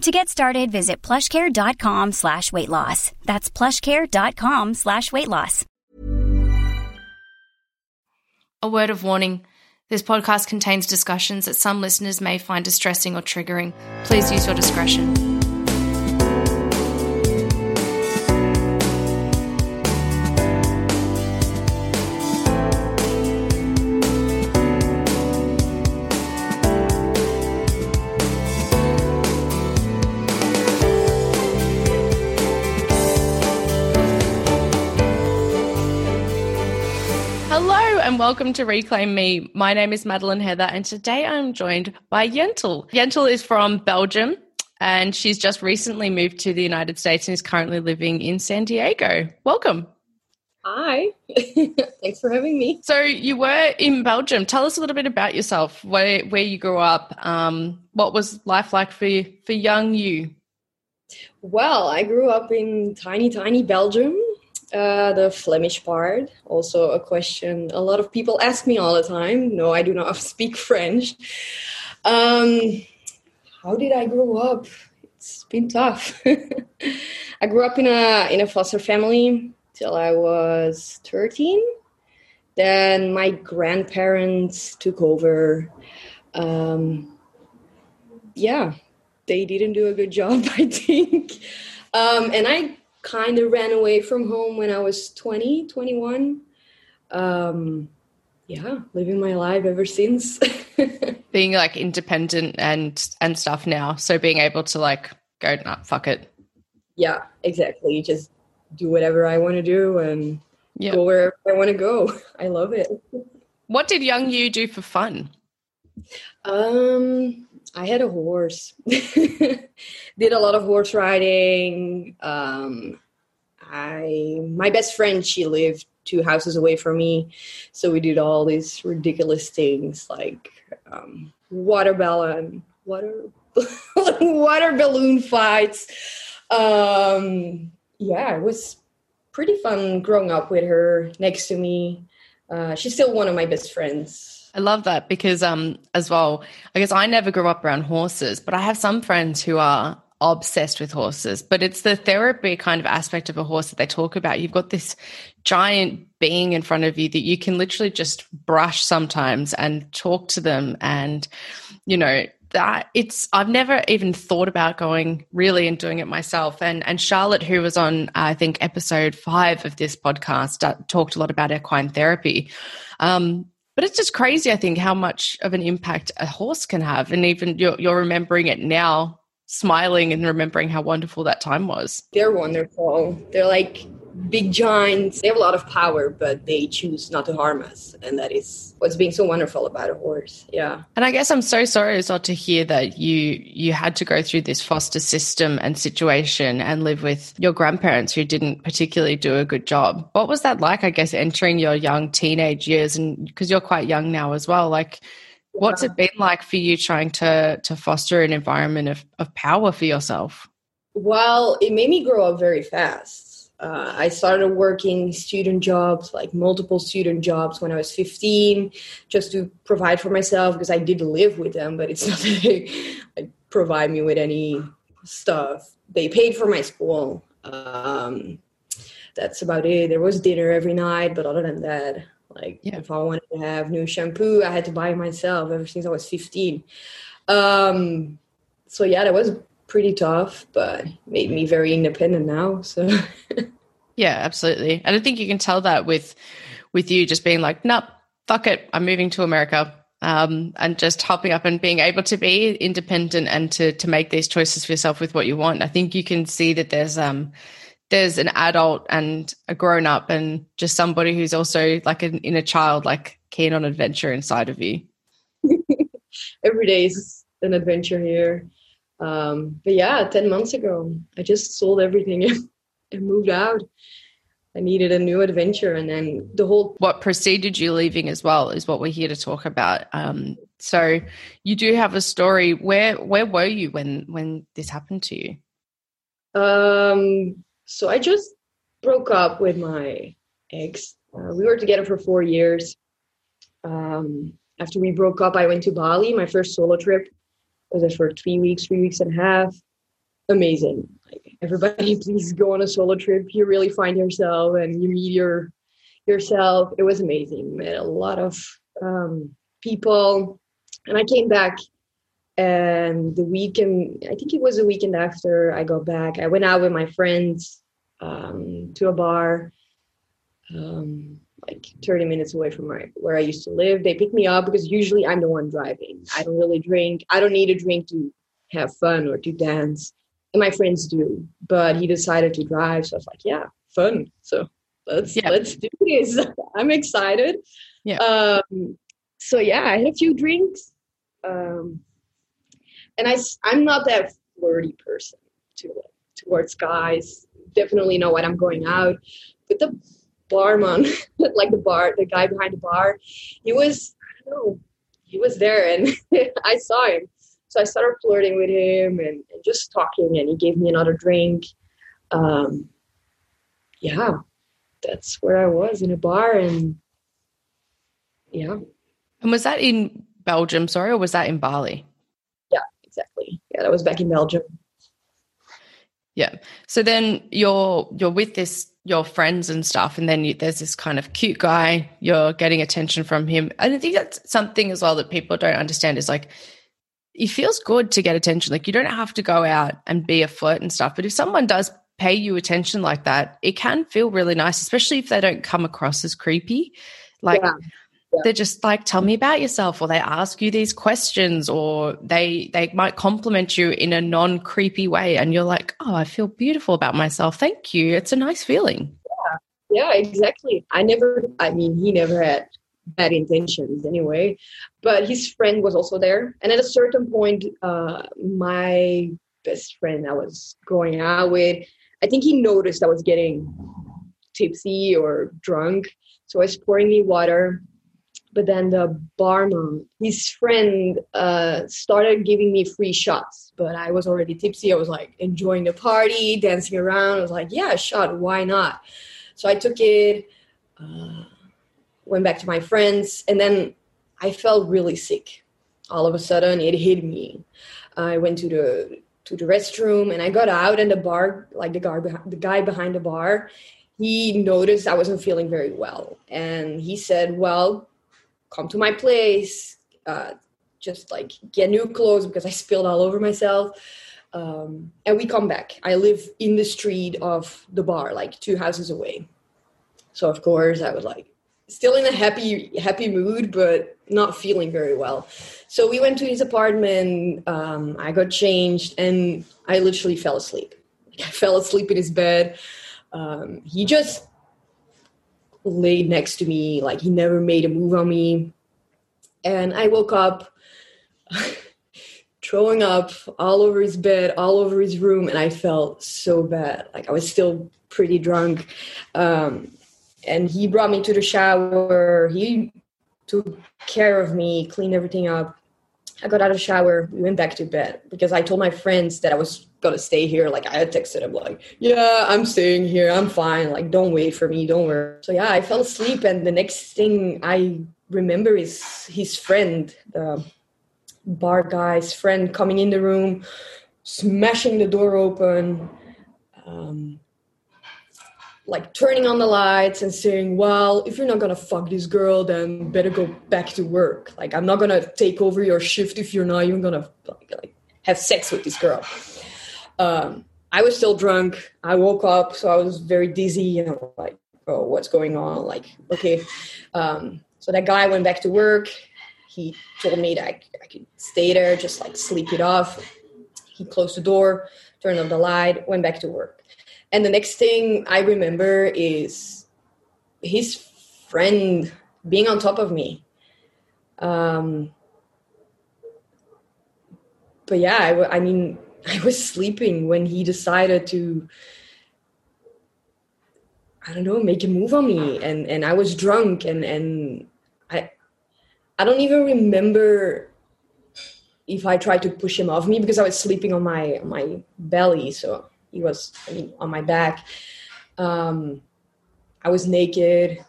To get started, visit plushcare.com slash weight loss. That's plushcare.com slash weight loss. A word of warning. This podcast contains discussions that some listeners may find distressing or triggering. Please use your discretion. Welcome to Reclaim Me. My name is Madeline Heather, and today I'm joined by Jentel. Jentel is from Belgium, and she's just recently moved to the United States and is currently living in San Diego. Welcome. Hi, thanks for having me. So you were in Belgium. Tell us a little bit about yourself, where where you grew up, um, what was life like for for young you? Well, I grew up in tiny, tiny Belgium, uh, the Flemish part. Also, a question a lot of people ask me all the time. No, I do not speak French. Um, how did I grow up? It's been tough. I grew up in a in a foster family till I was thirteen. Then my grandparents took over. Um, yeah, they didn't do a good job, I think. Um, and I kind of ran away from home when I was 20, 21. Um, yeah, living my life ever since. being like independent and and stuff now. So being able to like go, nah, fuck it. yeah, exactly. Just do whatever I want to do and Yeah. go wherever I want to go. I love it. What did young you do for fun? Um, I had a horse. Did a lot of horse riding. Um, I my best friend she lived two houses away from me, so we did all these ridiculous things like um, water balloon, water water balloon fights. Um, yeah, it was pretty fun growing up with her next to me. Uh, she's still one of my best friends. I love that because, um, as well, I guess I never grew up around horses, but I have some friends who are obsessed with horses. But it's the therapy kind of aspect of a horse that they talk about. You've got this giant being in front of you that you can literally just brush sometimes and talk to them, and you know that it's. I've never even thought about going really and doing it myself. And and Charlotte, who was on I think episode five of this podcast, uh, talked a lot about equine therapy. Um, but it's just crazy, I think, how much of an impact a horse can have. And even you're, you're remembering it now, smiling and remembering how wonderful that time was. They're wonderful. They're like big giants. They have a lot of power, but they choose not to harm us. And that is what's being so wonderful about a horse. Yeah. And I guess I'm so sorry as well to hear that you you had to go through this foster system and situation and live with your grandparents who didn't particularly do a good job. What was that like? I guess entering your young teenage years and because you're quite young now as well. Like, what's it been like for you trying to to foster an environment of of power for yourself? Well, it made me grow up very fast. Uh, I started working student jobs, like multiple student jobs, when I was 15, just to provide for myself because I did live with them, but it's not that they like, provide me with any stuff. They paid for my school. Um, that's about it. There was dinner every night, but other than that, like Yeah. if I wanted to have new shampoo, I had to buy it myself ever since I was 15. Um, so yeah, that was pretty tough, but made me very independent now. So Yeah, absolutely. And I think you can tell that with with you just being like, nope, fuck it, I'm moving to America. Um, and just hopping up and being able to be independent and to to make these choices for yourself with what you want. I think you can see that there's um there's an adult and a grown up and just somebody who's also like an inner child, like keen on adventure inside of you. Every day is an adventure here. Um, but yeah, 10 months ago, I just sold everything and moved out. I needed a new adventure. And then the whole. What preceded you leaving as well is what we're here to talk about. Um, so you do have a story. Where where were you when when this happened to you? Um, so I just broke up with my ex. Uh, we were together for four years. Um, after we broke up, I went to Bali, my first solo trip. Was there for three weeks, three weeks and a half. Amazing. Like everybody, please go on a solo trip. You really find yourself and you meet your yourself. It was amazing. Met a lot of um, people, and I came back and the weekend i think it was a weekend after i got back i went out with my friends um, to a bar um, like 30 minutes away from where, where i used to live. They pick me up because usually i'm the one driving. I don't really drink i don't need a drink to have fun or to dance. And my friends do but he decided to drive so i was like yeah fun. So let's yeah. let's do this. I'm excited. Yeah. Um, so yeah i had a few drinks um, and I, I'm not that flirty person to towards guys. Definitely know when I'm going out. But the barman, like the bar, the guy behind the bar, he was, I don't know, he was there and I saw him. So I started flirting with him and, and just talking, and he gave me another drink. Um, yeah, that's where I was in a bar, and yeah. And was that in Belgium, sorry, or was that in Bali? Yeah, exactly. Yeah, that was back in Belgium. Yeah. So then you're you're with this your friends and stuff, and then you, there's this kind of cute guy. You're getting attention from him, and I think that's something as well that people don't understand is like it feels good to get attention. Like you don't have to go out and be a flirt and stuff, but if someone does pay you attention like that, it can feel really nice, especially if they don't come across as creepy. Like yeah yeah. they're just like tell me about yourself or they ask you these questions or they they might compliment you in a non creepy way and you're like oh i feel beautiful about myself. Thank you. It's a nice feeling. Yeah. Yeah exactly. I never i mean he never had bad intentions anyway but his friend was also there. And at a certain point uh my best friend i was going out with i think he noticed i was getting tipsy or drunk so i was pouring me water but then the barman his friend uh, started giving me free shots. But i was already tipsy. I was like enjoying the party dancing around. I was like yeah shot why not? So i took it uh, went back to my friends. And then i felt really sick. All of a sudden it hit me. I went to the to the restroom and i got out and the bar like the guy the guy behind the bar he noticed i wasn't feeling very well. And he said well come to my place, uh, just like get new clothes because I spilled all over myself. Um, and we come back. I live in the street of the bar, like two houses away. So of course I was like still in a happy happy mood, but not feeling very well. So we went to his apartment. Um, I got changed, and I literally fell asleep. I fell asleep in his bed. Um, he just laid next to me like he never made a move on me. And i woke up throwing up all over his bed all over his room and i felt so bad. Like i was still pretty drunk. Um, and he brought me to the shower. He took care of me cleaned everything up. I got out of the shower. We went back to bed because I told my friends that I was gonna stay here. Like I had texted him, like, "Yeah, I'm staying here. I'm fine. Like, don't wait for me. Don't worry." So yeah, I fell asleep, and the next thing I remember is his friend, the bar guy's friend, coming in the room, smashing the door open. Um, like turning on the lights and saying, "Well, if you're not gonna fuck this girl, then better go back to work. Like, I'm not gonna take over your shift if you're not even gonna like have sex with this girl." Um, I was still drunk. I woke up, so I was very dizzy and I'm like, "Oh, what's going on?" Like, okay. Um, So that guy went back to work. He told me that I, I could stay there, just like sleep it off. He closed the door, turned on the light, went back to work. And the next thing I remember is his friend being on top of me. Um, but yeah, I, I mean, I was sleeping when he decided to I don't know, make a move on me. And and I was drunk and and I I don't even remember if I tried to push him off me because I was sleeping on my on my belly. So he was I mean on my back. Um I was naked.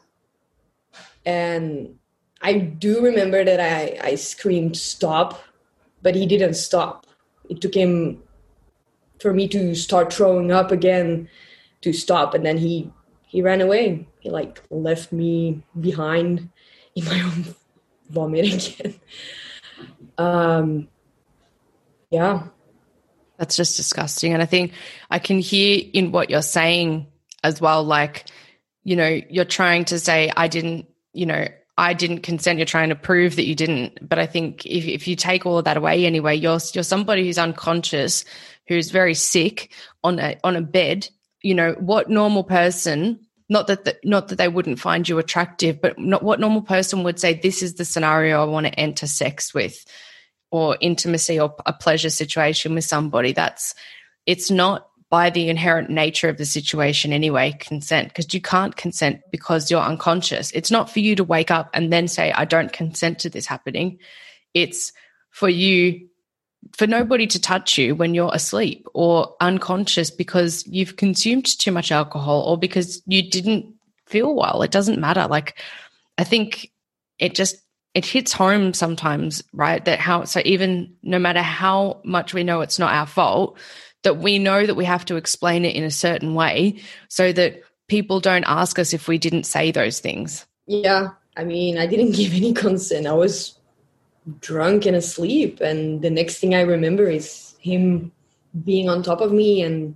And I do remember that I I screamed stop but he didn't stop it took him for me to start throwing up again to stop and then he he ran away. He like left me behind in my own vomit again. Um yeah. That's just disgusting and i think i can hear in what you're saying as well like you know you're trying to say i didn't you know I didn't consent. You're trying to prove that you didn't. But I think if, if you take all of that away anyway, you're you're somebody who's unconscious, who's very sick on a on a bed. You know what normal person? Not that the, not that they wouldn't find you attractive, but not what normal person would say. This is the scenario I want to enter sex with, or intimacy, or a pleasure situation with somebody. That's it's not by the inherent nature of the situation anyway consent because you can't consent because you're unconscious. It's not for you to wake up and then say i don't consent to this happening. It's for you for nobody to touch you when you're asleep or unconscious because you've consumed too much alcohol or because you didn't feel well. It doesn't matter. Like i think it just it hits home sometimes right? That how so even no matter how much we know it's not our fault that we know that we have to explain it in a certain way so that people don't ask us if we didn't say those things. Yeah. I mean, I didn't give any consent. I was drunk and asleep. And the next thing I remember is him being on top of me and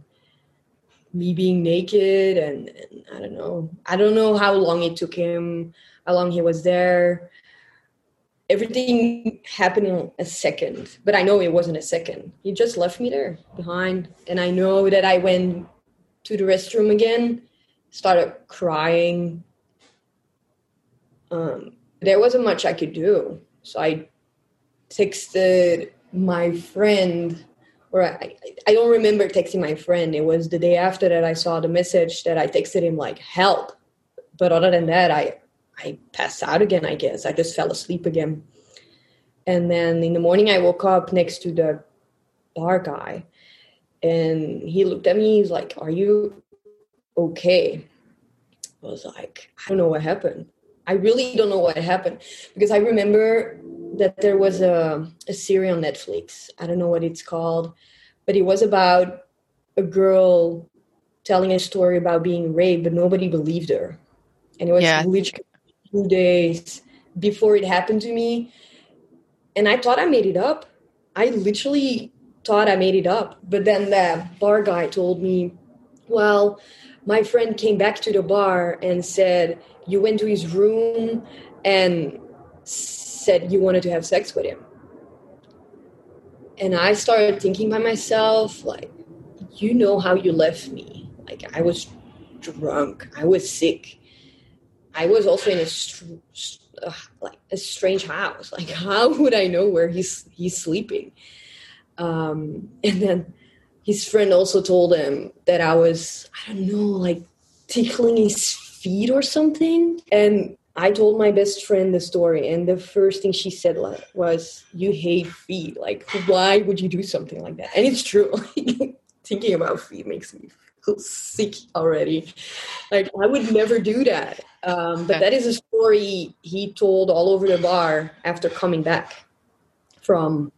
me being naked. And, and I don't know. I don't know how long it took him, how long he was there everything happened in a second but i know it wasn't a second. He just left me there behind and i know that i went to the restroom again started crying. Um, there wasn't much i could do so i texted my friend or I, I don't remember texting my friend. It was the day after that i saw the message that i texted him like help. But other than that i I passed out again, I guess. I just fell asleep again. And then in the morning, I woke up next to the bar guy. And he looked at me. He's like, Are you okay? I was like, I don't know what happened. I really don't know what happened because I remember that there was a, a series on Netflix. I don't know what it's called, but it was about a girl telling a story about being raped, but nobody believed her. And it was yeah. Two days before it happened to me. And I thought I made it up. I literally thought I made it up. But then the bar guy told me, well, my friend came back to the bar and said, you went to his room and said you wanted to have sex with him. And I started thinking by myself, like, you know how you left me. Like, I was drunk, I was sick. I was also in a str- uh, like a strange house. Like, how would I know where he's he's sleeping? Um, and then his friend also told him that I was I don't know like tickling his feet or something. And I told my best friend the story, and the first thing she said was, "You hate feet. Like, why would you do something like that?" And it's true. Thinking about feet makes me sick already. Like I would never do that. Um, but that is a story he told all over the bar after coming back from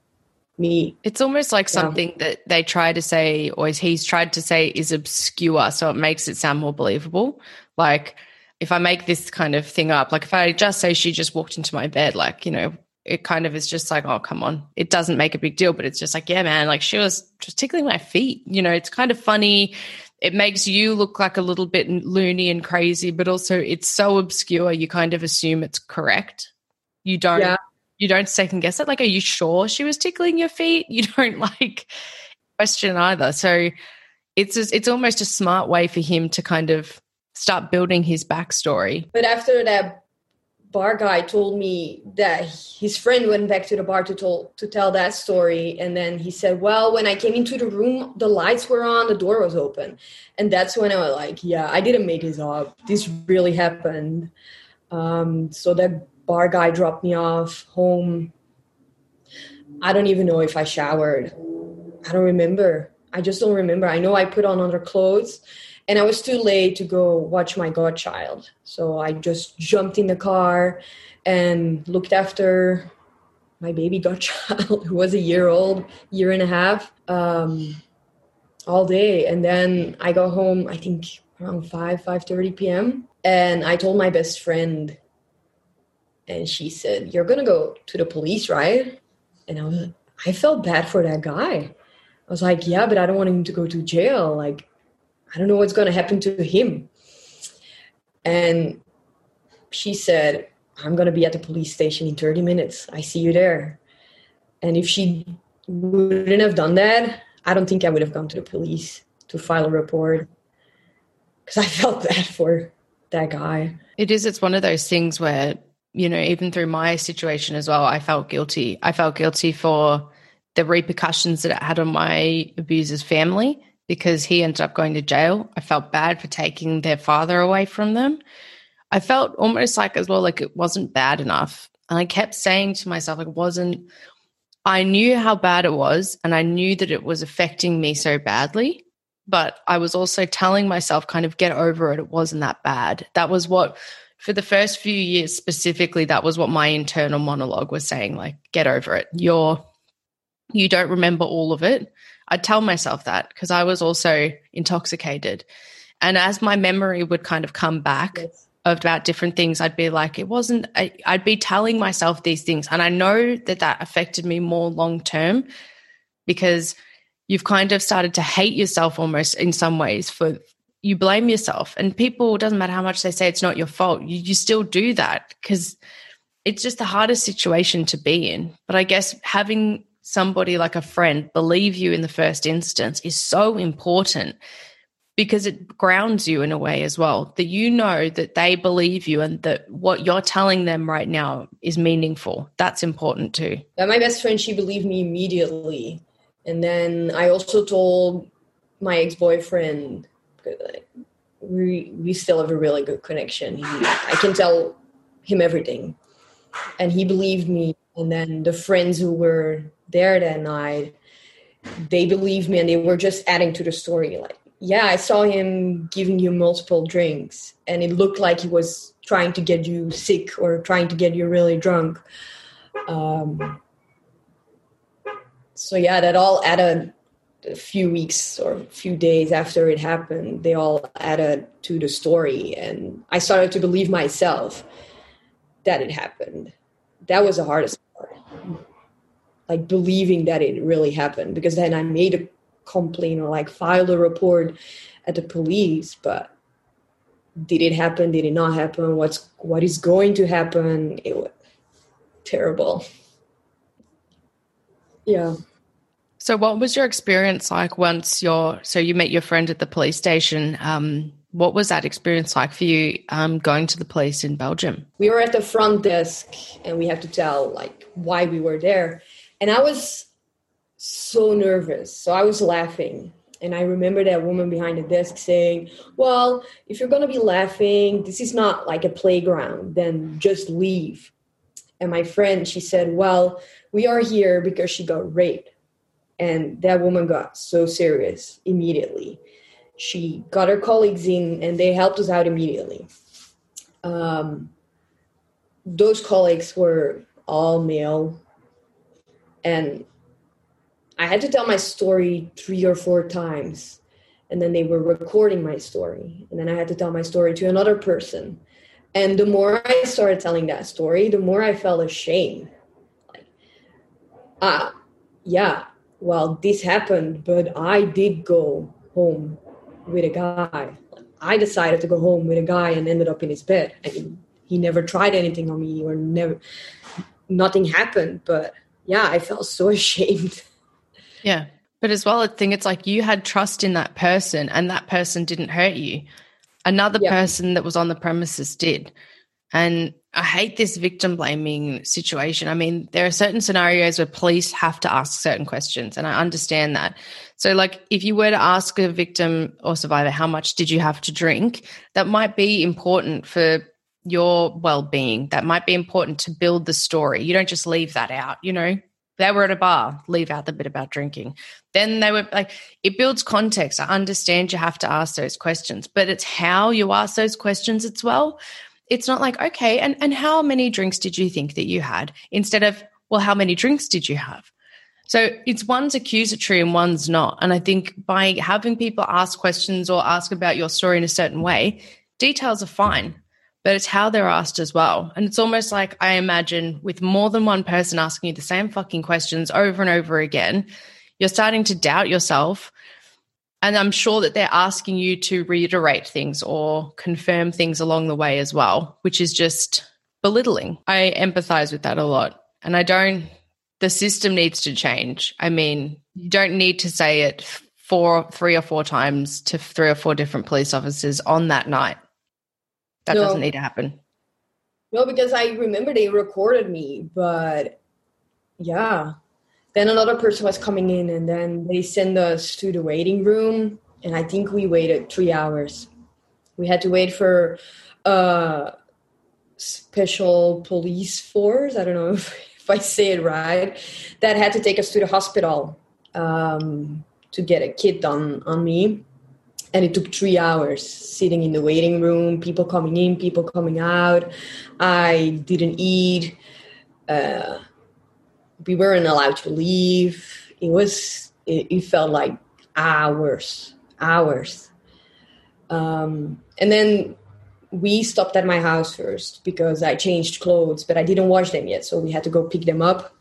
me. It's almost like yeah. something that they try to say, or he's tried to say, is obscure, so it makes it sound more believable. Like if I make this kind of thing up, like if I just say she just walked into my bed, like you know, it kind of is just like, oh, come on. It doesn't make a big deal, but it's just like, yeah, man, like she was just tickling my feet. You know, it's kind of funny it makes you look like a little bit loony and crazy, but also it's so obscure you kind of assume it's correct. You don't yeah. you don't second guess it. Like, are you sure she was tickling your feet? You don't like question either. So it's just, it's almost a smart way for him to kind of start building his backstory. But after that bar guy told me that his friend went back to the bar to tell to tell that story. And then he said well when i came into the room the lights were on the door was open. And that's when i was like yeah i didn't make this up. This really happened. Um, so that bar guy dropped me off home. I don't even know if i showered. I don't remember. I just don't remember. I know I put on other clothes and I was too late to go watch my godchild. So I just jumped in the car and looked after my baby godchild who was a year old, year and a half, um, all day. And then I got home, I think around 5, 5.30 p.m. And I told my best friend and she said, you're to go to the police, right? And I was, I felt bad for that guy. I was like, yeah, but I don't want him to go to jail. Like, I don't know what's going to happen to him. And she said, I'm going to be at the police station in 30 minutes. I see you there. And if she wouldn't have done that, I don't think I would have gone to the police to file a report because I felt bad for that guy. It is. It's one of those things where, you know, even through my situation as well, I felt guilty. I felt guilty for the repercussions that it had on my abuser's family because he ended up going to jail. I felt bad for taking their father away from them. I felt almost like as well like it wasn't bad enough. And I kept saying to myself, like, it wasn't, I knew how bad it was and I knew that it was affecting me so badly. But I was also telling myself, kind of get over it. It wasn't that bad. That was what, for the first few years specifically, that was what my internal monologue was saying, like, get over it. You're you don't remember all of it. I'd tell myself that because I was also intoxicated. And as my memory would kind of come back yes. about different things, I'd be like, it wasn't, I, I'd be telling myself these things. And I know that that affected me more long term because you've kind of started to hate yourself almost in some ways for you blame yourself and people doesn't matter how much they say it's not your fault you, you still do that because it's just the hardest situation to be in but i guess having somebody like a friend believe you in the first instance is so important because it grounds you in a way as well that you know that they believe you and that what you're telling them right now is meaningful. That's important too. Yeah, my best friend she believed me immediately. And then i also told my ex-boyfriend we we still have a really good connection. He, i can tell him everything. And he believed me and then the friends who were there that night they believed me and they were just adding to the story. Like yeah i saw him giving you multiple drinks and it looked like he was trying to get you sick or trying to get you really drunk. Um, so yeah that all added a few weeks or a few days after it happened they all added to the story and i started to believe myself that it happened. That was the hardest like believing that it really happened because then I made a complaint or like filed a report at the police, but did it happen? Did it not happen? What's what is going to happen? It was terrible. Yeah. So, what was your experience like once you're so you met your friend at the police station? Um, what was that experience like for you um, going to the police in Belgium? We were at the front desk and we had to tell like why we were there. And I was so nervous. So I was laughing. And I remember that woman behind the desk saying, Well, if you're going to be laughing, this is not like a playground, then just leave. And my friend, she said, Well, we are here because she got raped. And that woman got so serious immediately. She got her colleagues in and they helped us out immediately. Um, those colleagues were all male and I had to tell my story three or four times. And then they were recording my story. And then I had to tell my story to another person. And the more I started telling that story, the more I felt ashamed. Like, ah, yeah, well, this happened, but I did go home with a guy. I decided to go home with a guy and ended up in his bed. And he never tried anything on me or never, nothing happened. But yeah, I felt so ashamed. Yeah. But as well, I think it's like you had trust in that person and that person didn't hurt you. Another yeah. person that was on the premises did. And I hate this victim blaming situation. I mean, there are certain scenarios where police have to ask certain questions, and I understand that. So, like, if you were to ask a victim or survivor, how much did you have to drink, that might be important for your well being. That might be important to build the story. You don't just leave that out, you know? They were at a bar, leave out the bit about drinking. Then they were like, it builds context. I understand you have to ask those questions, but it's how you ask those questions as well it's not like, okay, and, and how many drinks did you think that you had? Instead of, well, how many drinks did you have? So it's one's accusatory and one's not. And I think by having people ask questions or ask about your story in a certain way, details are fine, but it's how they're asked as well. And it's almost like I imagine with more than one person asking you the same fucking questions over and over again, you're starting to doubt yourself and I'm sure that they're asking you to reiterate things or confirm things along the way as well, which is just belittling. I empathize with that a lot. And I don't, the system needs to change. I mean, you don't need to say it four, three or four times to three or four different police officers on that night. That no. doesn't need to happen. No, because I remember they recorded me, but yeah, then another person was coming in, and then they sent us to the waiting room, and I think we waited three hours. We had to wait for a special police force. I don't know if, if I say it right. That had to take us to the hospital um, to get a kit done on me and it took three hours sitting in the waiting room people coming in people coming out i didn't eat uh, we weren't allowed to leave. It was it, it felt like hours, hours. Um, and then we stopped at my house first because I changed clothes, but I didn't wash them yet, so we had to go pick them up,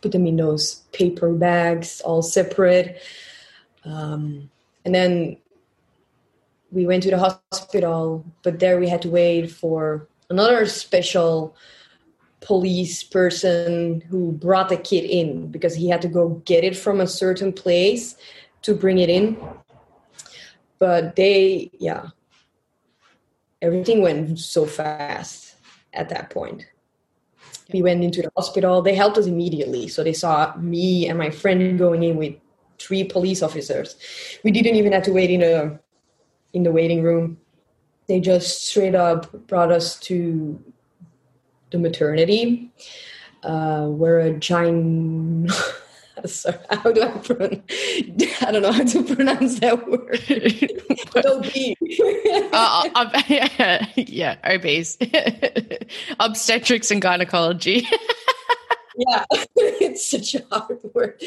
put them in those paper bags, all separate. Um, and then we went to the hospital, but there we had to wait for another special police person who brought the kit in because he had to go get it from a certain place to bring it in. But they, yeah, everything went so fast at that point. We went into the hospital. They helped us immediately. So they saw me and my friend going in with three police officers. We didn't even have to wait in a in the waiting room. They just straight up brought us to the maternity, uh, where a giant. Sorry, how do I pronounce? I don't know how to pronounce that word. OB. uh, uh, yeah, yeah, obese. Obstetrics and gynecology. Yeah, it's such a hard word.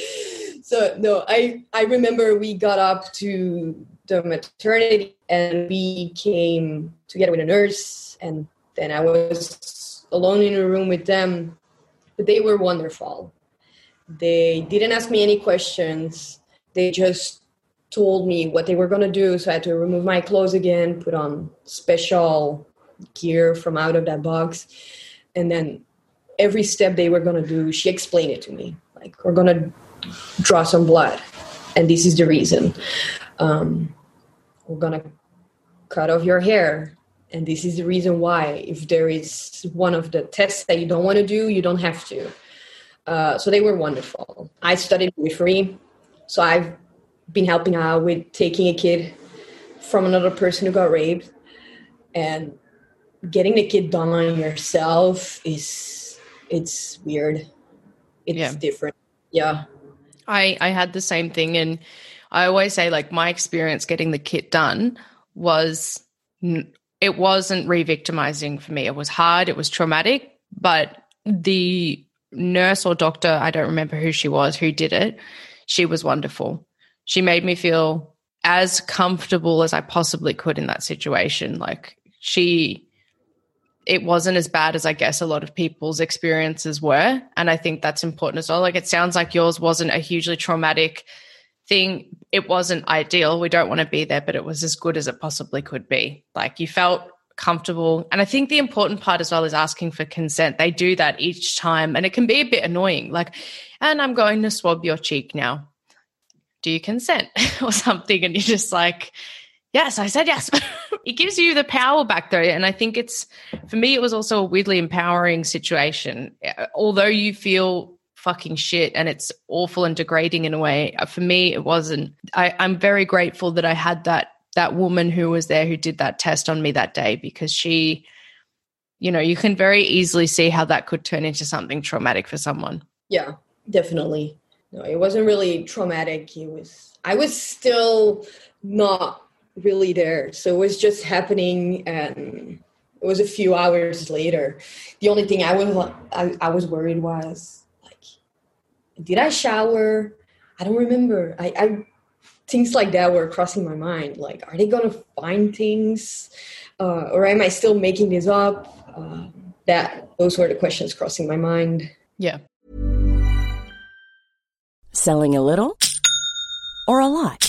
So no, I I remember we got up to the maternity and we came together with a nurse, and then I was alone in a room with them, but they were wonderful. They didn't ask me any questions. They just told me what they were going to do. So I had to remove my clothes again, put on special gear from out of that box. And then every step they were going to do, she explained it to me. Like, we're going to draw some blood. And this is the reason. Um, we're going to cut off your hair and this is the reason why if there is one of the tests that you don't want to do you don't have to uh, so they were wonderful i studied midwifery so i've been helping out with taking a kit from another person who got raped and getting the kit done on yourself is it's weird it's yeah. different yeah i i had the same thing and i always say like my experience getting the kit done was it wasn't re-victimizing for me. It was hard, it was traumatic, but the nurse or doctor, I don't remember who she was, who did it, she was wonderful. She made me feel as comfortable as I possibly could in that situation. Like she it wasn't as bad as I guess a lot of people's experiences were. And I think that's important as well. Like it sounds like yours wasn't a hugely traumatic thing. It wasn't ideal. We don't want to be there, but it was as good as it possibly could be. Like you felt comfortable. And I think the important part as well is asking for consent. They do that each time, and it can be a bit annoying. Like, and I'm going to swab your cheek now. Do you consent or something? And you're just like, yes, I said yes. it gives you the power back though. And I think it's, for me, it was also a weirdly empowering situation. Uh, although you feel fucking shit and it's awful and degrading in a way, uh, for me, it wasn't. I, I'm very grateful that I had that that woman who was there who did that test on me that day because she you know you can very easily see how that could turn into something traumatic for someone yeah definitely no it wasn't really traumatic it was i was still not really there. So it was just happening and it was a few hours later. The only thing i was i, I was worried was like did i shower? I don't remember. I i things like that were crossing my mind. Like are they gonna find things? Uh, or am i still making this up? Uh, that those were the questions crossing my mind. Yeah. Selling a little or a lot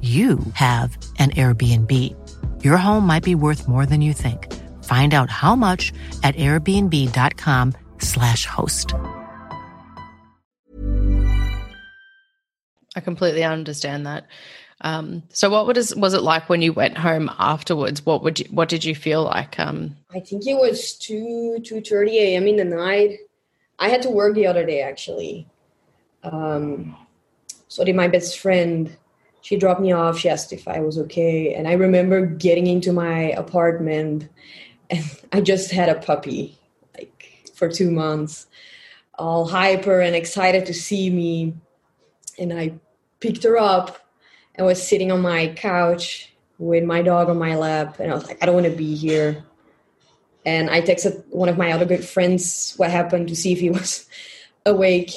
you have an Airbnb. Your home might be worth more than you think. Find out how much at airbnb.com/slash host. I completely understand that. Um, so what was was it like when you went home afterwards? What would you, what did you feel like? Um, I think it was two two thirty a.m. in the night. I had to work the other day actually. Um, so did my best friend. She dropped me off. She asked if I was okay, and I remember getting into my apartment, and I just had a puppy, like for two months, all hyper and excited to see me, and I picked her up and was sitting on my couch with my dog on my lap, and I was like, I don't want to be here. And I texted one of my other good friends what happened to see if he was awake.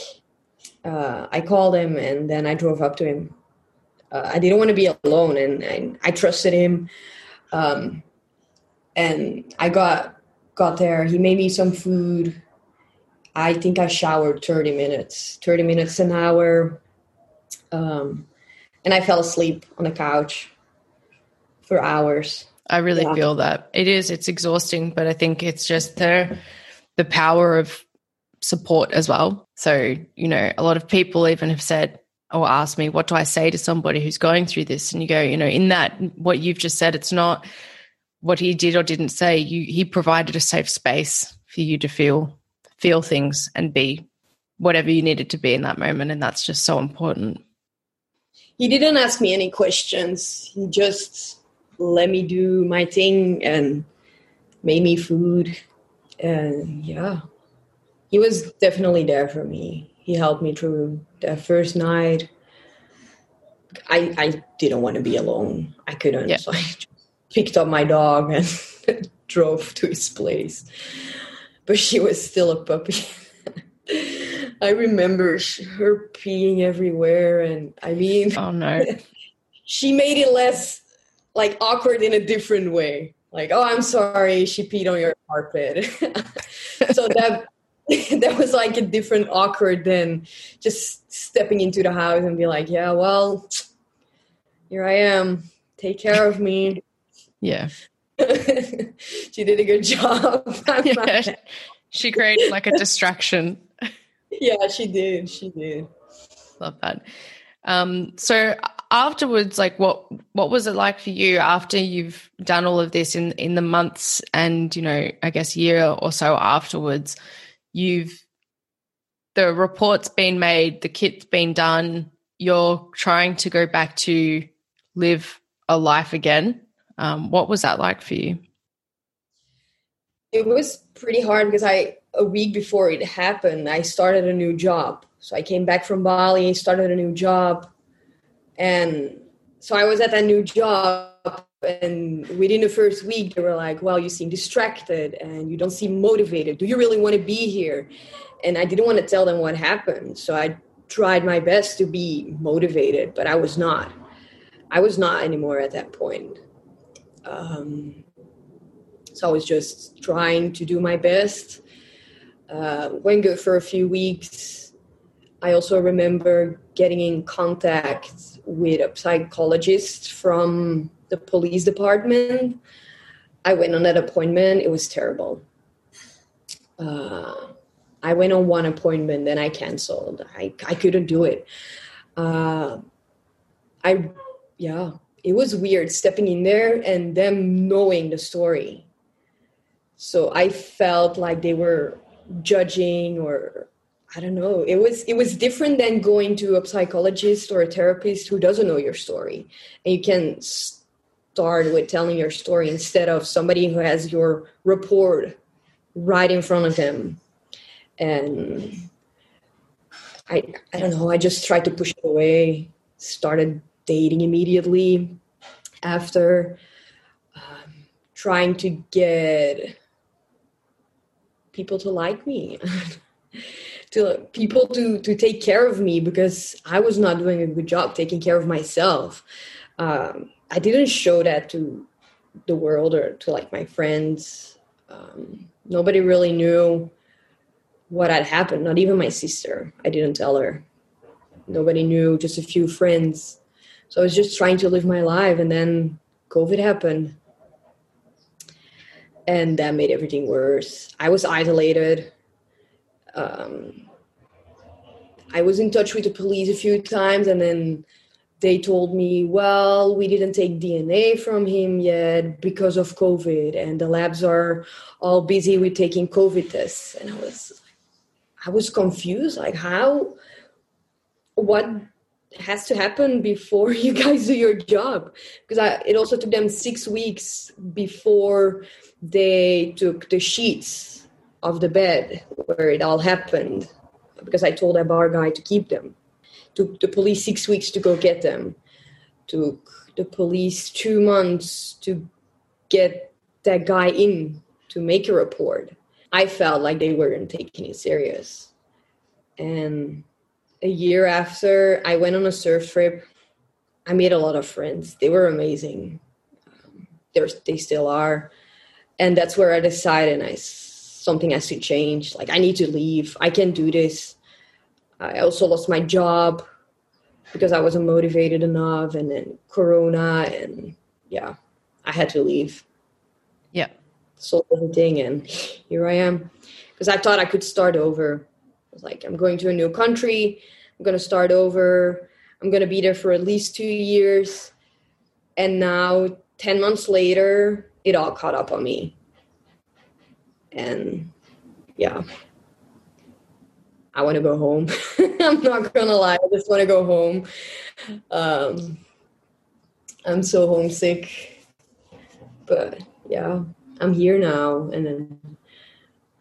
Uh, I called him and then I drove up to him. Uh, I didn't want to be alone and, and I trusted him. Um, and I got got there. He made me some food. I think I showered 30 minutes, 30 minutes an hour. Um, and I fell asleep on the couch for hours. I really Yeah. feel that it is. It's exhausting, but I think it's just the the power of support as well. So you know, a lot of people even have said or ask me, "What do I say to somebody who's going through this?" And you go, you know, in that what you've just said, it's not what he did or didn't say, you he provided a safe space for you to feel feel things and be whatever you needed to be in that moment, and that's just so important. He didn't ask me any questions. He just let me do my thing and made me food, and yeah, he was definitely there for me. He helped me through the first night. I I didn't want to be alone. I couldn't. Yeah. So I picked up my dog and drove to his place. But she was still a puppy. I remember her peeing everywhere, and I mean, Oh no. she made it less like awkward in a different way. Like, oh, I'm sorry, she peed on your carpet. so that that was like a different awkward than just stepping into the house and be like, yeah, well, here I am. Take care of me. Yeah. she did a good job. yeah. She created like a distraction. yeah, she did. She did. Love that. Um, so afterwards, like what what was it like for you after you've done all of this in in the months and you know, I guess year or so afterwards, you've the report's been made, the kit's been done, you're trying to go back to live a life again. Um, what was that like for you? It was pretty hard because I a week before it happened, I started a new job. So I came back from Bali, started a new job, and so I was at that new job. And within the first week, they were like, "Well, you seem distracted and you don't seem motivated. Do you really want to be here?" And I didn't want to tell them what happened, so I tried my best to be motivated, but I was not. I was not anymore at that point. Um, so I was just trying to do my best. Uh, went good for a few weeks. I also remember getting in contact with a psychologist from the police department. I went on that appointment. It was terrible. Uh, I went on one appointment, then I canceled. I, I couldn't do it. Uh, I, yeah, it was weird stepping in there and them knowing the story. So I felt like they were judging or I don't know. It was it was different than going to a psychologist or a therapist who doesn't know your story. And you can start with telling your story instead of somebody who has your report right in front of them. And I I don't know, I just tried to push it away, started dating immediately after um, trying to get people to like me to people to to take care of me because i was not doing a good job taking care of myself um, i didn't show that to the world or to like my friends um, nobody really knew what had happened not even my sister i didn't tell her nobody knew just a few friends so I was just trying to live my life, and then COVID happened. And that made everything worse. I was isolated. Um, I was in touch with the police a few times, and then they told me, well, we didn't take DNA from him yet because of COVID, and the labs are all busy with taking COVID tests. And I was, I was confused. Like, how? What has to happen before you guys do your job because I, it also took them six weeks before they took the sheets of the bed where it all happened because I told that bar guy to keep them. Took the police six weeks to go get them. Took the police two months to get that guy in to make a report. I felt like they weren't taking it serious. And a year after I went on a surf trip, I made a lot of friends. They were amazing. Um, they still are. And that's where I decided I, something has to change. Like, I need to leave. I can do this. I also lost my job because I wasn't motivated enough. And then Corona, and yeah, I had to leave. Yeah. Sold everything, and here I am. Because I thought I could start over was like, I'm going to a new country. I'm going to start over. I'm going to be there for at least two years. And now, 10 months later, it all caught up on me. And yeah, I want to go home. I'm not gonna lie, I just want to go home. Um, I'm so homesick, but yeah, I'm here now, and then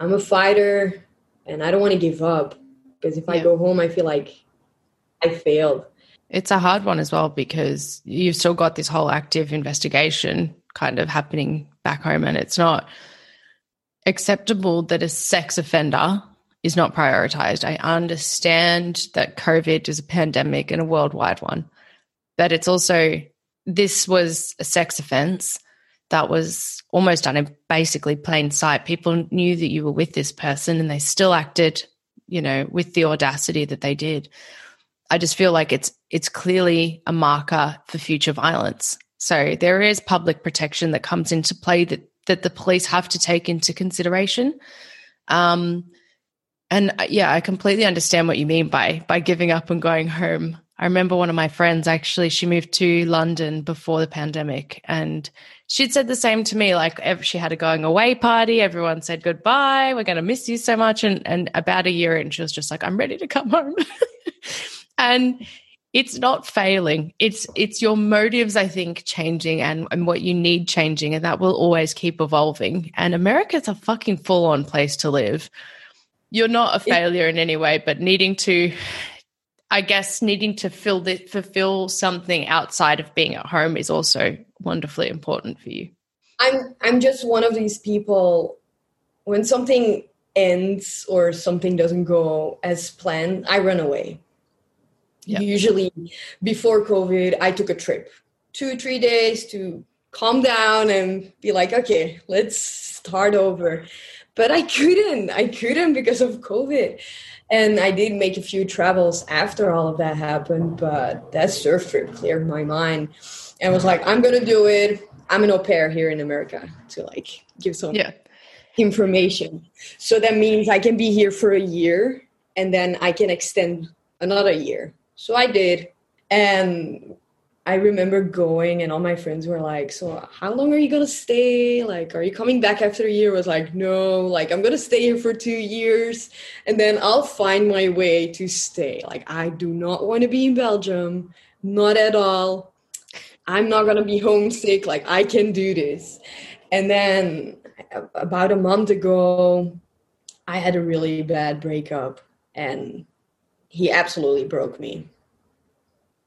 I'm a fighter, and I don't want to give up because if I go home, I feel like I failed. It's a hard one as well because you've still got this whole active investigation kind of happening back home, and it's not acceptable that a sex offender is not prioritized. I understand that COVID is a pandemic and a worldwide one, but it's also this was a sex offense that was almost done in basically plain sight. People knew that you were with this person and they still acted, you know, with the audacity that they did. I just feel like it's it's clearly a marker for future violence. So there is public protection that comes into play that that the police have to take into consideration. Um, and uh, yeah, I completely understand what you mean by by giving up and going home. I remember one of my friends actually she moved to London before the pandemic and she'd said the same to me like she had a going away party. Everyone said goodbye. We're going to miss you so much and and about a year in she was just like I'm ready to come home. and it's not failing. It's it's your motives i think changing and, and what you need changing and that will always keep evolving. And america's a fucking full-on place to live you're not a failure in any way but needing to i guess needing to fill the, fulfill something outside of being at home is also wonderfully important for you I'm I'm just one of these people when something ends or something doesn't go as planned, I run away. Yeah. Usually before COVID, I took a trip. 2 3 days to calm down and be like, okay, let's start over. But I couldn't. I couldn't because of COVID. And I did make a few travels after all of that happened, but that surf trip cleared my mind and was like, I'm gonna do it. I'm an au pair here in America to like give some yeah information. So that means I can be here for a year and then I can extend another year. So I did. And I remember going and all my friends were like, So how long are you gonna stay? Like, are you coming back after a year? I was like, no, like I'm gonna stay here for two years and then I'll find my way to stay. Like I do not want to be in Belgium, not at all. I'm not gonna be homesick. Like I can do this. And then about a month ago, I had a really bad breakup, and he absolutely broke me.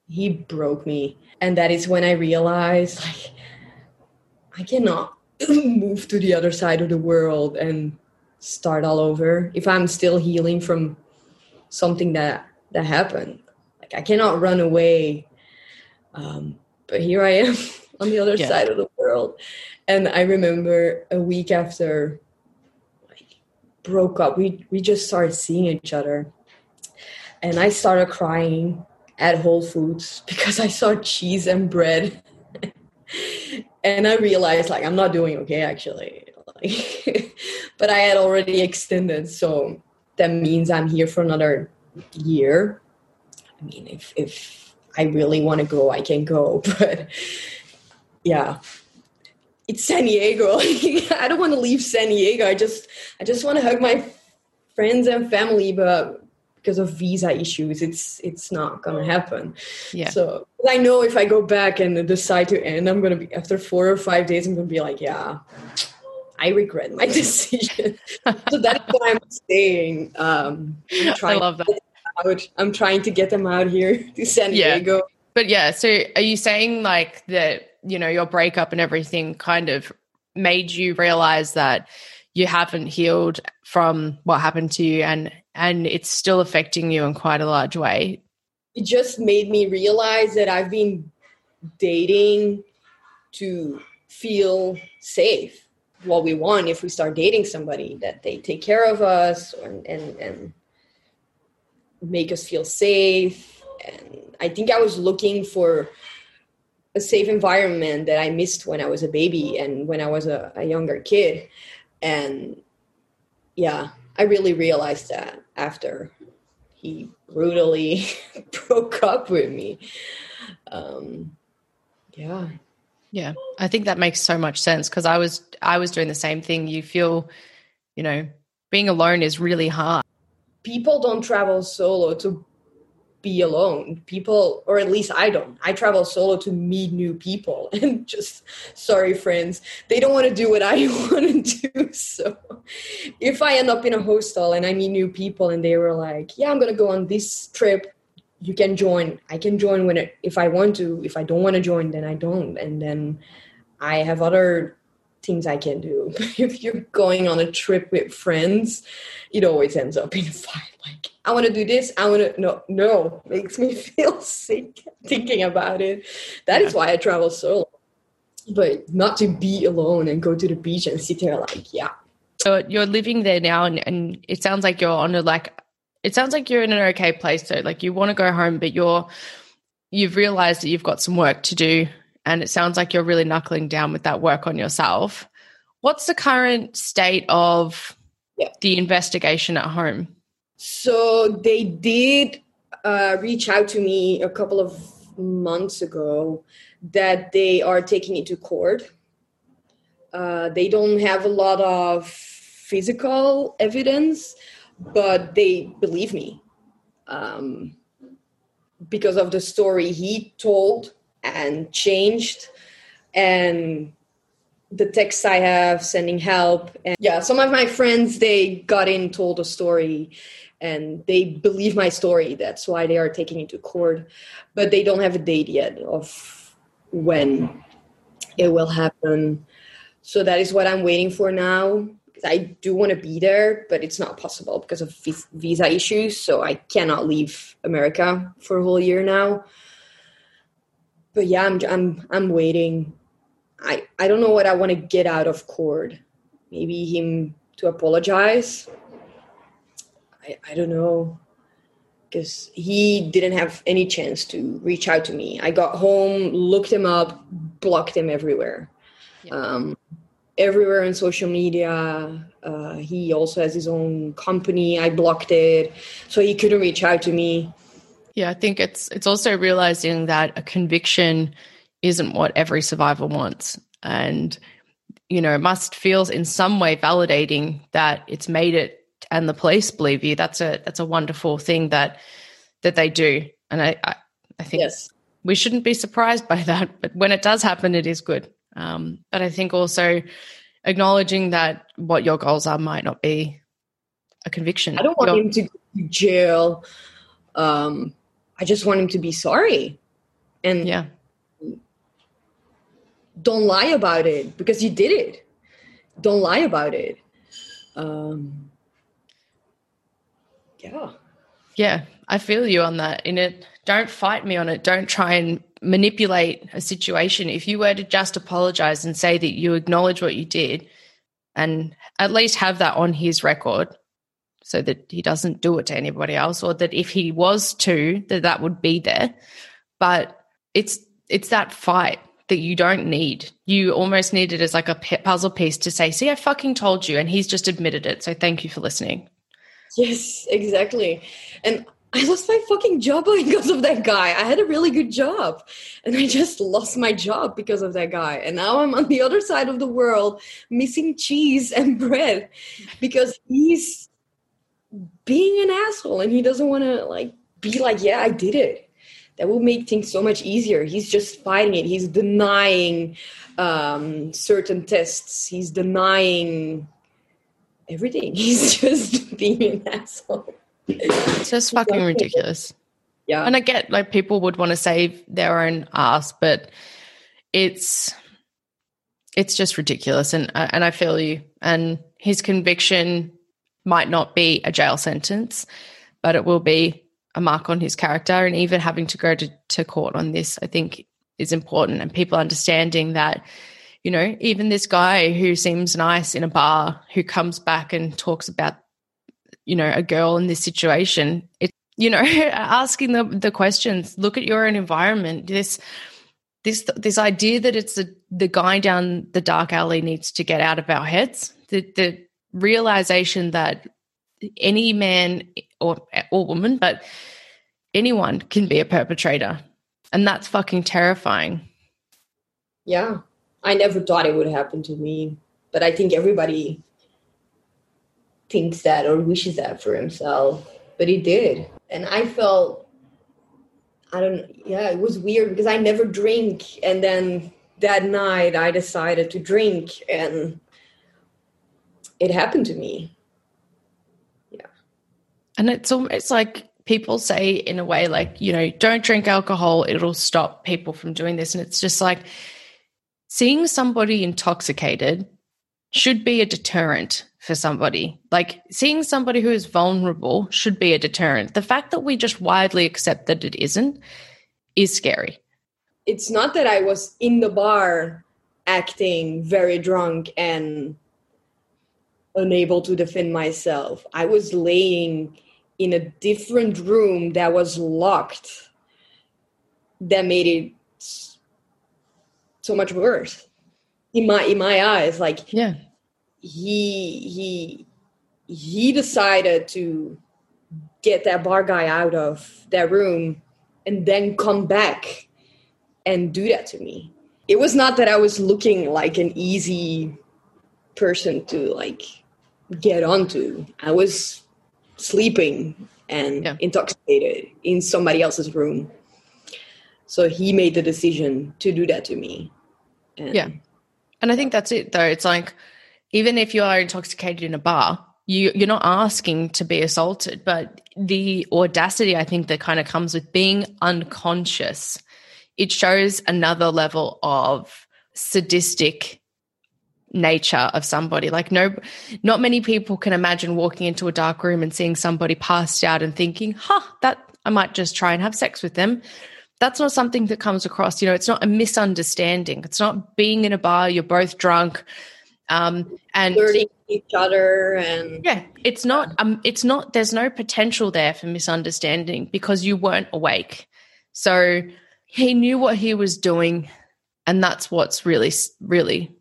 He broke me, and that is when I realized like I cannot move to the other side of the world and start all over if I'm still healing from something that that happened. Like I cannot run away. Um, but here I am on the other Yeah. side of the world. And I remember a week after like broke up, we we just started seeing each other. And I started crying at Whole Foods because I saw cheese and bread. and I realized like I'm not doing okay actually. But I had already extended, so that means I'm here for another year. I mean, if if I really want to go, I can go. But yeah, it's San Diego. I don't want to leave San Diego. I just I just want to hug my friends and family, but because of visa issues, it's it's not gonna happen. yeah So I know if I go back and decide to end, I'm gonna be after four or five days. I'm gonna be like, yeah, I regret my decision. so that's why I'm staying. Um, I'm i trying love that to get them out. I'm trying to get them out here to San Yeah. Diego. But yeah, so are you saying like that, you know, your breakup and everything kind of made you realize that you haven't healed from what happened to you and and it's still affecting you in quite a large way? It just made me realize that I've been dating to feel safe. What we want if we start dating somebody that they take care of us and and, and make us feel safe. And I think I was looking for a safe environment that I missed when I was a baby and when I was a, a younger kid. And yeah, I really realized that after he brutally broke up with me. Um, yeah. Yeah, I think that makes so much sense because I was I was doing the same thing. You feel, you know, being alone is really hard. People don't travel solo to be alone. People, or at least I don't. I travel solo to meet new people and just, sorry, friends, they don't want to do what I want to do. So if I end up in a hostel and I meet new people and they were like, yeah, I'm to go on this trip you can join i can join when it, if i want to if i don't want to join then i don't and then i have other things i can do. If you're going on a trip with friends it always ends up in a fight. Like i want to do this i want to no no makes me feel sick thinking about it. That yeah. is why i travel solo but not to be alone and go to the beach and sit there like yeah. So you're living there now and, and it sounds like you're on a like it sounds like you're in an okay place So Like you want to go home, but you're you've realized that you've got some work to do, and it sounds like you're really knuckling down with that work on yourself. What's the current state of yeah. the investigation at home? So they did uh, reach out to me a couple of months ago that they are taking it to court. Uh, they don't have a lot of physical evidence, but they believe me um, because of the story he told and changed and the texts I have sending help. And yeah, some of my friends, they got in, told a story, and they believe my story. That's why they are taking it to court. But they don't have a date yet of when it will happen. So that is what I'm waiting for now. I do want to be there, but it's not possible because of visa issues. So I cannot leave America for a whole year now. But yeah, I'm I'm I'm waiting. I I don't know what I want to get out of Cord. Maybe him to apologize. I I don't know because he didn't have any chance to reach out to me. I got home, looked him up, blocked him everywhere. Yeah. Um, everywhere on social media. Uh, he also has his own company. I blocked it, so he couldn't reach out to me. Yeah, I think it's it's also realizing that a conviction isn't what every survivor wants, and you know, it must feel in some way validating that it's made it and the police believe you. That's a that's a wonderful thing that that they do, and I I, I think yes. we shouldn't be surprised by that. But when it does happen, it is good. Um, but I think also acknowledging that what your goals are might not be a conviction. I don't want him to go to jail. Um, I just want him to be sorry. And yeah. Don't lie about it because you did it. Don't lie about it. Um, yeah. Yeah, I feel you on that. In it, don't fight me on it. Don't try and manipulate a situation. If you were to just apologize and say that you acknowledge what you did and at least have that on his record so that he doesn't do it to anybody else or that if he was to that that would be there. But it's it's that fight that you don't need. You almost need it as like a puzzle piece to say see i fucking told you and he's just admitted it. So thank you for listening. Yes exactly. And I lost my fucking job because of that guy. I had a really good job and I just lost my job because of that guy. And now I'm on the other side of the world missing cheese and bread because he's being an asshole and he doesn't want to like be like, yeah, I did it. That will make things so much easier. He's just fighting it. He's denying um, certain tests. He's denying everything. He's just being an asshole. It's just fucking ridiculous. Yeah. And I get like people would want to save their own ass, but it's it's just ridiculous and uh, and I feel you and his conviction might not be a jail sentence, but it will be a mark on his character and even having to go to, to court on this I think is important and people understanding that you know even this guy who seems nice in a bar who comes back and talks about you know, a girl in this situation. It, you know, asking the, the questions, look at your own environment. This, this, this idea that it's the, the guy down the dark alley needs to get out of our heads. The, the realization that any man or, or woman, but anyone can be a perpetrator. And that's fucking terrifying. Yeah. I never thought it would happen to me, but I think everybody thinks that or wishes that for himself, but he did. And I felt, I don't, yeah, it was weird because I never drink. And then that night I decided to drink and it happened to me. Yeah. And it's almost like people say in a way like, you know, don't drink alcohol, it'll stop people from doing this. And it's just like seeing somebody intoxicated should be a deterrent for somebody. Like seeing somebody who is vulnerable should be a deterrent. The fact that we just widely accept that it isn't is scary. It's not that I was in the bar acting very drunk and unable to defend myself. I was laying in a different room that was locked that made it so much worse. In my in my eyes like yeah. he he he decided to get that bar guy out of that room and then come back and do that to me. It was not that i was looking like an easy person to like get onto. I was sleeping and yeah. intoxicated in somebody else's room. So he made the decision to do that to me. And yeah. And i think that's it though. It's like even if you are intoxicated in a bar, you you're not asking to be assaulted, but the audacity I think that kind of comes with being unconscious, it shows another level of sadistic nature of somebody. Like no not many people can imagine walking into a dark room and seeing somebody passed out and thinking huh that i might just try and have sex with them. That's not something that comes across you know it's not a misunderstanding. It's not being in a bar you're both drunk um, and flirting each other and yeah it's not um it's not there's no potential there for misunderstanding because you weren't awake. So he knew what he was doing and that's what's really really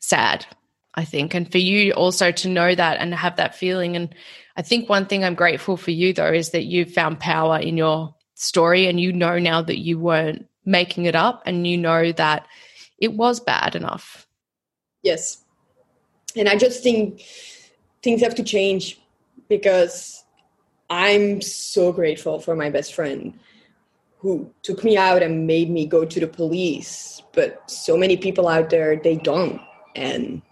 sad i think and for you also to know that and have that feeling and i think one thing i'm grateful for you though is that you found power in your story and you know now that you weren't making it up and you know that it was bad enough yes and I just think things have to change because I'm so grateful for my best friend who took me out and made me go to the police. But so many people out there, they don't. And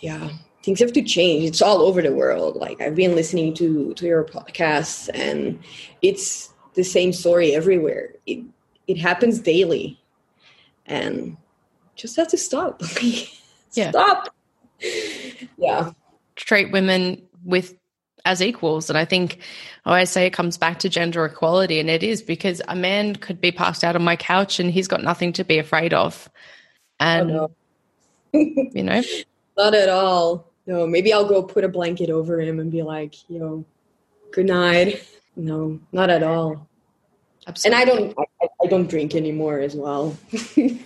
yeah, things have to change. It's all over the world. Like I've been listening to, to your podcasts and it's the same story everywhere. It, it happens daily and just have to stop. yeah. stop. yeah. Treat women with as equals. And I think oh, I always say it comes back to gender equality, and it is because a man could be passed out on my couch and he's got nothing to be afraid of. And oh, no. You know, not at all. No, maybe I'll go put a blanket over him and be like, yo, good night. No, not at all. Absolutely. And I don't, I, I don't drink anymore as well. I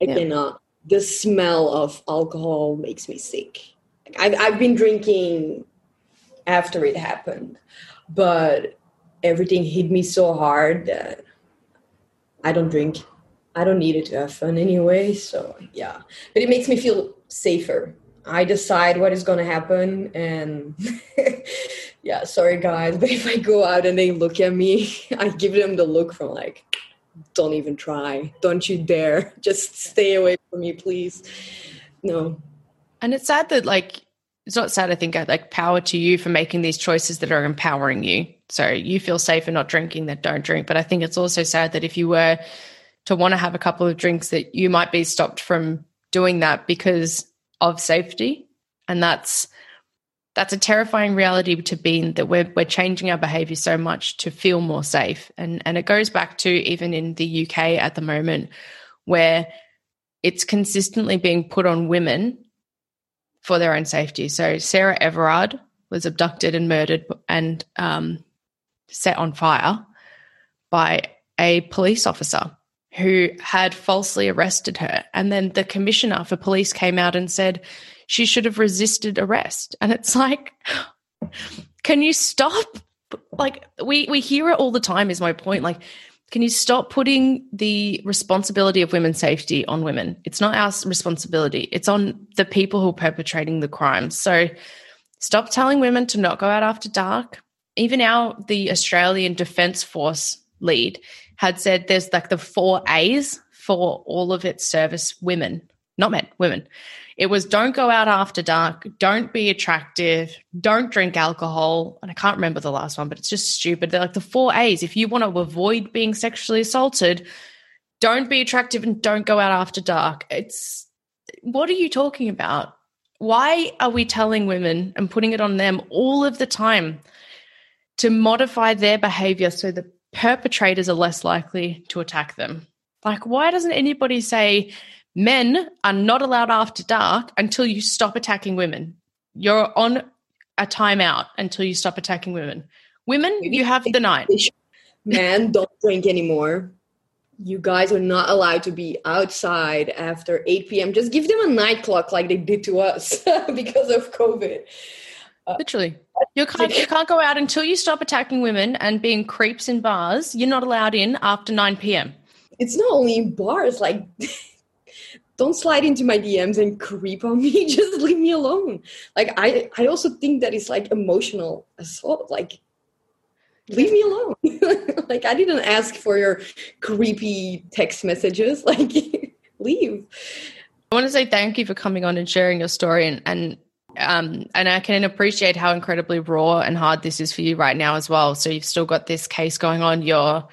yeah. cannot the smell of alcohol makes me sick. I've, I've been drinking after it happened, but everything hit me so hard that I don't drink. I don't need it to have fun anyway. So, yeah. But it makes me feel safer. I decide what is going to happen. And yeah, sorry guys, but if I go out and they look at me, I give them the look from like, don't even try. Don't you dare. Just stay away from me, please. No. And it's sad that, like, it's not sad, I think, like, power to you for making these choices that are empowering you. So you feel safe safer not drinking, that don't drink. But I think it's also sad that if you were to want to have a couple of drinks, that you might be stopped from doing that because of safety. And that's that's a terrifying reality to be in that we're, we're changing our behavior so much to feel more safe. And, and it goes back to even in the UK at the moment, where it's consistently being put on women for their own safety. So Sarah Everard was abducted and murdered and um, set on fire by a police officer who had falsely arrested her. And then the commissioner for police came out and said, she should have resisted arrest. And it's like, can you stop? Like we we hear it all the time. Is my point like Can you stop putting the responsibility of women's safety on women? It's not our responsibility. It's on the people who are perpetrating the crimes. So stop telling women to not go out after dark. Even our the Australian Defence Force lead had said there's like the four A's for all of its service women, not men, women. It was don't go out after dark, don't be attractive, don't drink alcohol. And I can't remember the last one, but it's just stupid. They're like the four A's. If you want to avoid being sexually assaulted, don't be attractive and don't go out after dark. It's what are you talking about? Why are we telling women and putting it on them all of the time to modify their behavior so the perpetrators are less likely to attack them? Like, why doesn't anybody say, Men are not allowed after dark until you stop attacking women. You're on a timeout until you stop attacking women. Women, you have the night. Men don't drink anymore. You guys are not allowed to be outside after 8 p.m. Just give them a night clock like they did to us because of COVID. Uh, Literally. You can't, you can't go out until you stop attacking women and being creeps in bars. You're not allowed in after 9 p.m. It's not only in bars, like don't slide into my DMs and creep on me. Just leave me alone. Like I, I also think that it's like emotional assault. Like leave me alone. like I didn't ask for your creepy text messages. Like leave. I want to say thank you for coming on and sharing your story and and um, and I can appreciate how incredibly raw and hard this is for you right now as well. So you've still got this case going on. You're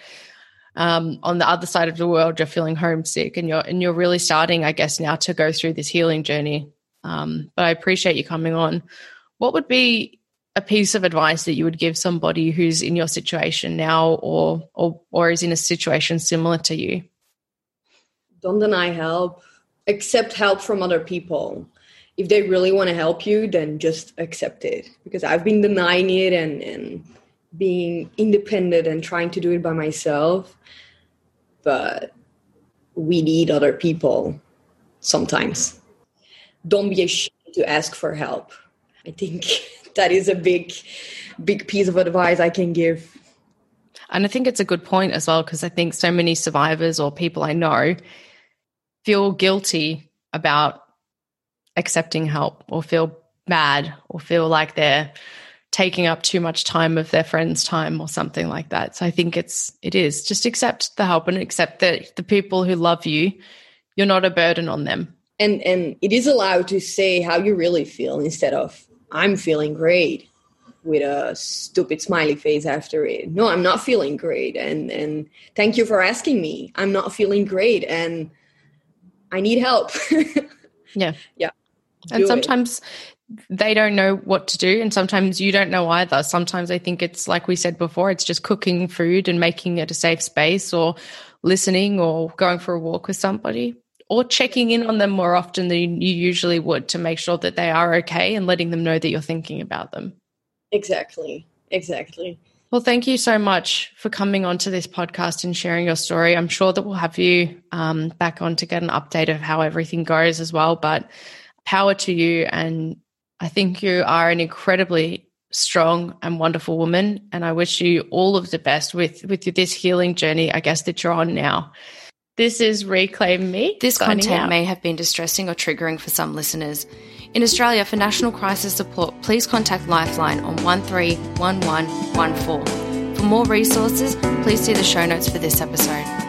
um, on the other side of the world, you're feeling homesick, and you're and you're really starting, I guess, now to go through this healing journey. Um, but I appreciate you coming on. What would be a piece of advice that you would give somebody who's in your situation now, or or or is in a situation similar to you? Don't deny help. Accept help from other people. If they really want to help you, then just accept it. Because I've been denying it and and being independent and trying to do it by myself but we need other people sometimes. Don't be ashamed to ask for help. I think that is a big big piece of advice i can give. And i think it's a good point as well because i think so many survivors or people i know feel guilty about accepting help or feel bad or feel like they're taking up too much time of their friends' time or something like that. So I think it's it is just accept the help and accept that the people who love you, you're not a burden on them. And and it is allowed to say how you really feel instead of I'm feeling great with a stupid smiley face after it. No, I'm not feeling great and and thank you for asking me. I'm not feeling great and I need help. yeah. Yeah. And sometimes they don't know what to do and sometimes you don't know either. Sometimes i think it's like we said before it's just cooking food and making it a safe space or listening or going for a walk with somebody or checking in on them more often than you usually would to make sure that they are okay and letting them know that you're thinking about them. Exactly. Exactly. Well thank you so much for coming on to this podcast and sharing your story. I'm sure that we'll have you um, back on to get an update of how everything goes as well but power to you and I think you are an incredibly strong and wonderful woman, and I wish you all of the best with with this healing journey. I guess that you're on now. This is Reclaim Me. This content out. may have been distressing or triggering for some listeners. In Australia, for national crisis support, please contact Lifeline on 131114. For more resources, please see the show notes for this episode.